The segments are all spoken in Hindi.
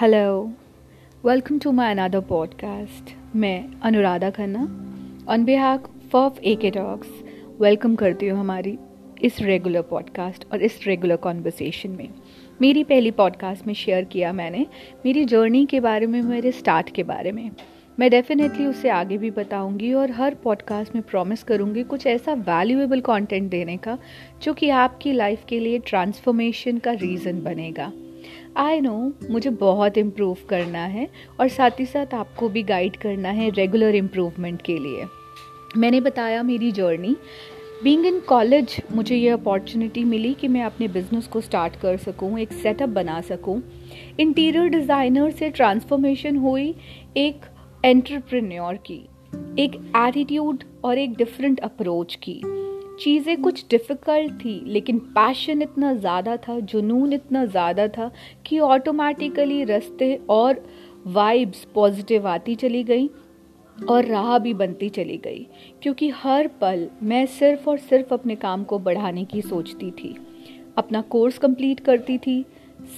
Hello welcome to my another podcast मैं Anuradha Khanna on behalf of A K talks welcome करती हूँ हमारी इस रेगुलर पॉडकास्ट और इस रेगुलर कॉन्वर्सेशन में। मेरी पहली पॉडकास्ट में शेयर किया मैंने, मेरी जर्नी के बारे में, मेरे स्टार्ट के बारे में। मैं डेफिनेटली उसे आगे भी बताऊँगी और हर पॉडकास्ट में प्रॉमिस करूँगी कुछ ऐसा वैल्यूएबल कंटेंट देने का, जो कि आपकी लाइफ के लिए ट्रांसफॉर्मेशन का रीज़न बनेगा। आई नो मुझे बहुत इम्प्रूव करना है और साथ ही साथ आपको भी गाइड करना है रेगुलर इम्प्रूवमेंट के लिए। मैंने बताया मेरी जर्नी बींग इन कॉलेज मुझे ये अपॉर्चुनिटी मिली कि मैं अपने बिज़नेस को स्टार्ट कर सकूँ, एक सेटअप बना सकूँ। इंटीरियर डिज़ाइनर से ट्रांसफॉर्मेशन हुई, एक एंटरप्रेन्योर की, एक एटीट्यूड और एक डिफरेंट अप्रोच की। चीज़ें कुछ डिफ़िकल्ट थी, लेकिन पैशन इतना ज़्यादा था, जुनून इतना ज़्यादा था कि ऑटोमेटिकली रास्ते और वाइब्स पॉजिटिव आती चली गई और राह भी बनती चली गई। क्योंकि हर पल मैं सिर्फ़ और सिर्फ़ अपने काम को बढ़ाने की सोचती थी। अपना कोर्स कंप्लीट करती थी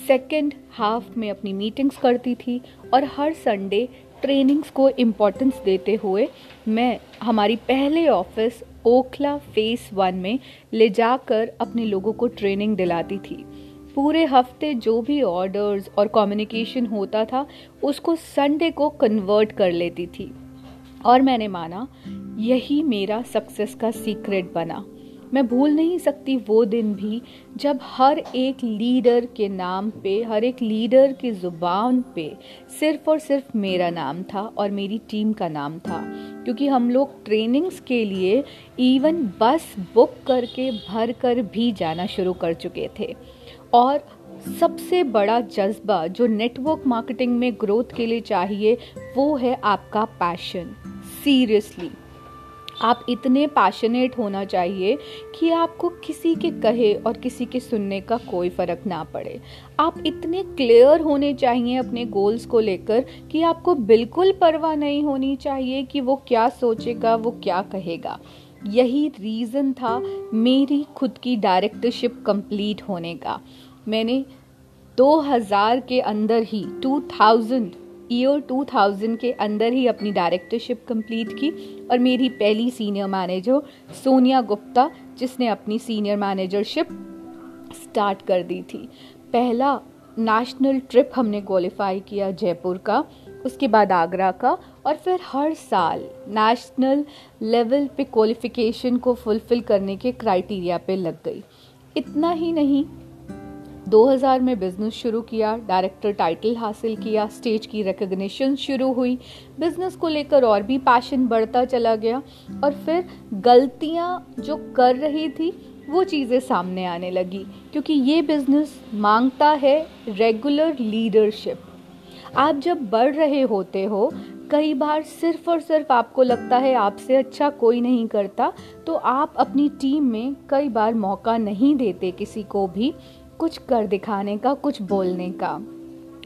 सेकेंड हाफ़ में अपनी मीटिंग्स करती थी और हर संडे ट्रेनिंग्स को इम्पोर्टेंस देते हुए मैं, हमारी पहले ऑफ़िस ओखला फेस वन में ले जाकर अपने लोगों को ट्रेनिंग दिलाती थी। पूरे हफ़्ते जो भी ऑर्डर्स और कम्युनिकेशन होता था, उसको संडे को कन्वर्ट कर लेती थी। और मैंने माना, यही मेरा सक्सेस का सीक्रेट बना। मैं भूल नहीं सकती वो दिन भी जब हर एक लीडर के नाम पे, हर एक लीडर की ज़ुबान पे सिर्फ़ और सिर्फ़ मेरा नाम था और मेरी टीम का नाम था। क्योंकि हम लोग ट्रेनिंग्स के लिए इवन बस बुक करके भर कर भी जाना शुरू कर चुके थे। और सबसे बड़ा जज्बा जो नेटवर्क मार्केटिंग में ग्रोथ के लिए चाहिए, वो है आपका पैशन सीरियसली आप इतने पैशनेट होना चाहिए कि आपको किसी के कहे और किसी के सुनने का कोई फ़र्क ना पड़े। आप इतने क्लियर होने चाहिए अपने गोल्स को लेकर कि आपको बिल्कुल परवाह नहीं होनी चाहिए कि वो क्या सोचेगा, वो क्या कहेगा। यही रीज़न था मेरी खुद की डायरेक्टरशिप कंप्लीट होने का। मैंने 2000 के अंदर ही 2000 ईयर 2000 के अंदर ही अपनी डायरेक्टरशिप कंप्लीट की और मेरी पहली सीनियर मैनेजर सोनिया गुप्ता, जिसने अपनी सीनियर मैनेजरशिप स्टार्ट कर दी थी। पहला नेशनल ट्रिप हमने क्वालिफाई किया जयपुर का, उसके बाद आगरा का और फिर हर साल नेशनल लेवल पे क्वालिफिकेशन को फुलफ़िल करने के क्राइटेरिया पे लग गई। इतना ही नहीं 2000 में बिज़नेस शुरू किया डायरेक्टर टाइटल हासिल किया स्टेज की रिकग्निशन शुरू हुई। बिज़नेस को लेकर और भी पैशन बढ़ता चला गया और फिर गलतियाँ जो कर रही थी, वो चीज़ें सामने आने लगी। क्योंकि ये बिज़नेस माँगता है रेगुलर लीडरशिप आप जब बढ़ रहे होते हो, कई बार सिर्फ़ और सिर्फ़ आपको लगता है आपसे अच्छा कोई नहीं करता तो आप अपनी टीम में कई बार मौका नहीं देते किसी को भी। कुछ कर दिखाने का, कुछ बोलने का।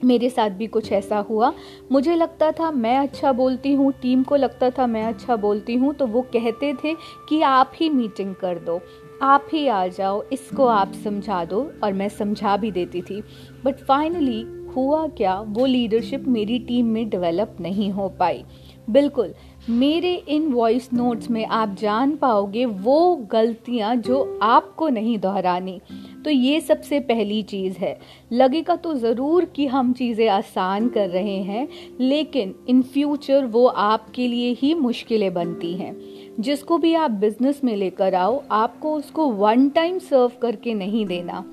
मेरे साथ भी कुछ ऐसा हुआ। मुझे लगता था मैं अच्छा बोलती हूँ, टीम को लगता था मैं अच्छा बोलती हूँ तो वो कहते थे कि आप ही मीटिंग कर दो, आप ही आ जाओ, इसको आप समझा दो, और मैं समझा भी देती थी। बट फाइनली हुआ क्या? वो लीडरशिप मेरी टीम में डेवलप नहीं हो पाई। बिल्कुल। मेरे इन वॉइस नोट्स में आप जान पाओगे वो गलतियाँ जो आपको नहीं दोहरानी। तो ये सबसे पहली चीज़ है। लगेगा तो ज़रूर कि हम चीज़ें आसान कर रहे हैं, लेकिन इन फ्यूचर वो आपके लिए ही मुश्किलें बनती हैं। जिसको भी आप बिज़नेस में लेकर आओ, आपको उसको वन टाइम सर्व करके नहीं देना।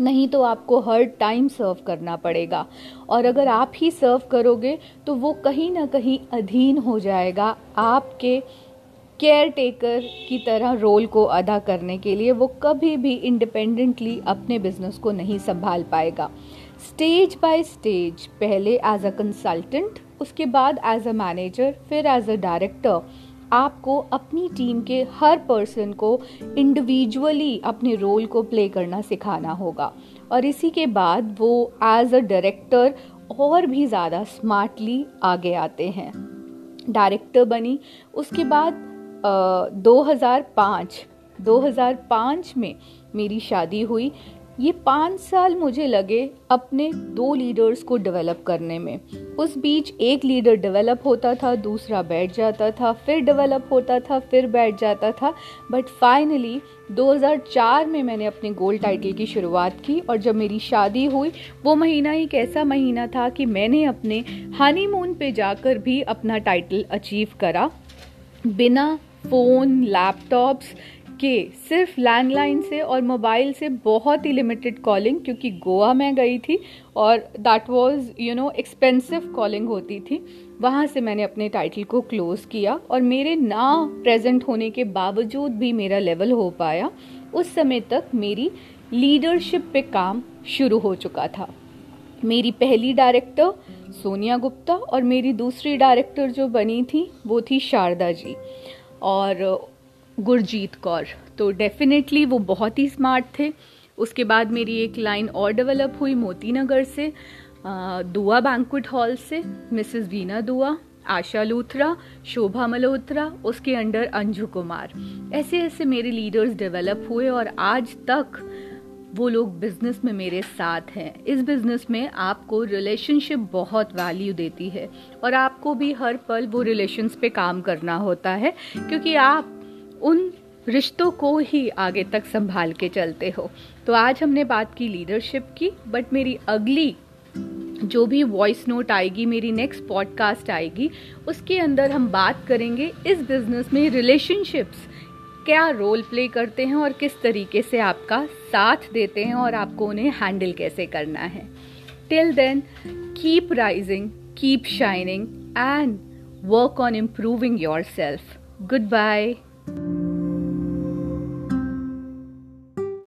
नहीं तो आपको हर टाइम सर्व करना पड़ेगा। और अगर आप ही सर्व करोगे तो वो कहीं ना कहीं अधीन हो जाएगा आपके केयर टेकर की तरह रोल को अदा करने के लिए। वो कभी भी इंडिपेंडेंटली अपने बिज़नेस को नहीं संभाल पाएगा। स्टेज बाय स्टेज पहले एज अ कंसल्टेंट उसके बाद एज अ मैनेजर फिर एज अ डायरेक्टर आपको अपनी टीम के हर पर्सन को इंडिविजुअली अपने रोल को प्ले करना सिखाना होगा। और इसी के बाद वो एज अ डायरेक्टर और भी ज़्यादा स्मार्टली आगे आते हैं। डायरेक्टर बनी, उसके बाद हज़ार पाँच 2005 में मेरी शादी हुई। ये पाँच साल मुझे लगे अपने दो लीडर्स को डेवलप करने में। उस बीच एक लीडर डेवलप होता था, दूसरा बैठ जाता था, फिर डेवलप होता था, फिर बैठ जाता था। बट फाइनली 2004 में मैंने अपने गोल्ड टाइटल की शुरुआत की और जब मेरी शादी हुई, वो महीना एक ऐसा महीना था कि मैंने अपने हनीमून पे जाकर भी अपना टाइटल अचीव करा। बिना फ़ोन लैपटॉप्स के सिर्फ़ लैंडलाइन से और मोबाइल से बहुत ही लिमिटेड कॉलिंग क्योंकि गोवा में गई थी और that was you know expensive calling होती थी। वहाँ से मैंने अपने टाइटल को क्लोज़ किया और मेरे ना प्रेजेंट होने के बावजूद भी मेरा लेवल हो पाया। उस समय तक मेरी लीडरशिप पे काम शुरू हो चुका था। मेरी पहली डायरेक्टर सोनिया गुप्ता और मेरी दूसरी डायरेक्टर जो बनी थी, वो थी शारदा जी। और गुरजीत कौर। तो डेफिनेटली वो बहुत ही स्मार्ट थे। उसके बाद मेरी एक लाइन और डेवलप हुई मोती नगर से दुआ बैंकुट हॉल से मिसेस वीना दुआ, आशा लूथरा, शोभा मल्होत्रा, उसके अंडर अंजू कुमार। ऐसे ऐसे मेरे लीडर्स डेवलप हुए और आज तक वो लोग बिज़नेस में मेरे साथ हैं। इस बिज़नेस में आपको रिलेशनशिप बहुत वैल्यू देती है। और आपको भी हर पल वो रिलेशंस पे काम करना होता है। क्योंकि आप उन रिश्तों को ही आगे तक संभाल के चलते हो। तो आज हमने बात की लीडरशिप की बट मेरी अगली जो भी वॉइस नोट आएगी, मेरी नेक्स्ट पॉडकास्ट आएगी, उसके अंदर हम बात करेंगे इस बिज़नेस में रिलेशनशिप्स क्या रोल प्ले करते हैं और किस तरीके से आपका साथ देते हैं और आपको उन्हें हैंडल कैसे करना है। Till then keep rising keep shining and work on improving yourself goodbye thank you